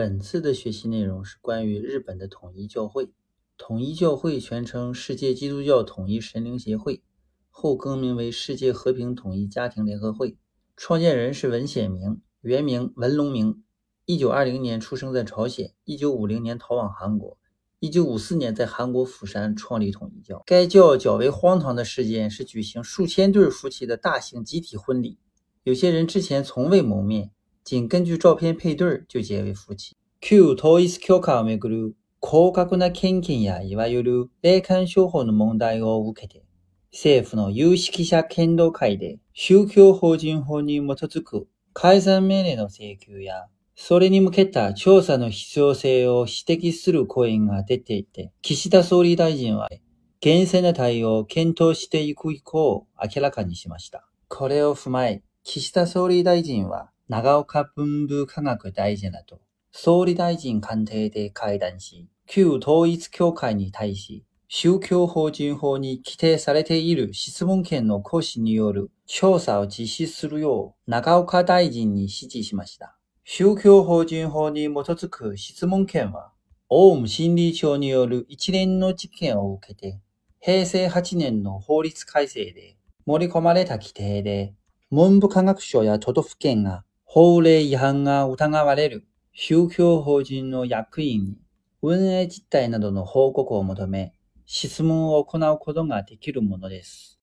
本次的学习内容是关于日本的统一教会。统一教会全称世界基督教统一神灵协会，后更名为世界和平统一家庭联合会。创建人是文显明，原名文龙明。一九二零年出生在朝鲜，一九五零年逃往韩国，一九五四年在韩国釜山创立统一教。该教较为荒唐的事件是举行数千对夫妻的大型集体婚礼，有些人之前从未谋面。仅根据照片配对就结为夫妻。旧統一教会をめぐる高額な献金やいわゆる霊感商法の問題を受けて、政府の有識者検討会で宗教法人法に基づく解散命令の請求や、それに向けた調査の必要性を指摘する声が出ていて、岸田総理大臣は厳正な対応を検討していく意向を明らかにしました。これを踏まえ、岸田総理大臣は長岡文部科学大臣らと総理大臣官邸で会談し、旧統一協会に対し、宗教法人法に規定されている質問権の行使による調査を実施するよう長岡大臣に指示しました。宗教法人法に基づく質問権は、オウム真理教による一連の事件を受けて、平成8年の法律改正で盛り込まれた規定で、文部科学省や都道府県が法令違反が疑われる宗教法人の役員に運営実態などの報告を求め、質問を行うことができるものです。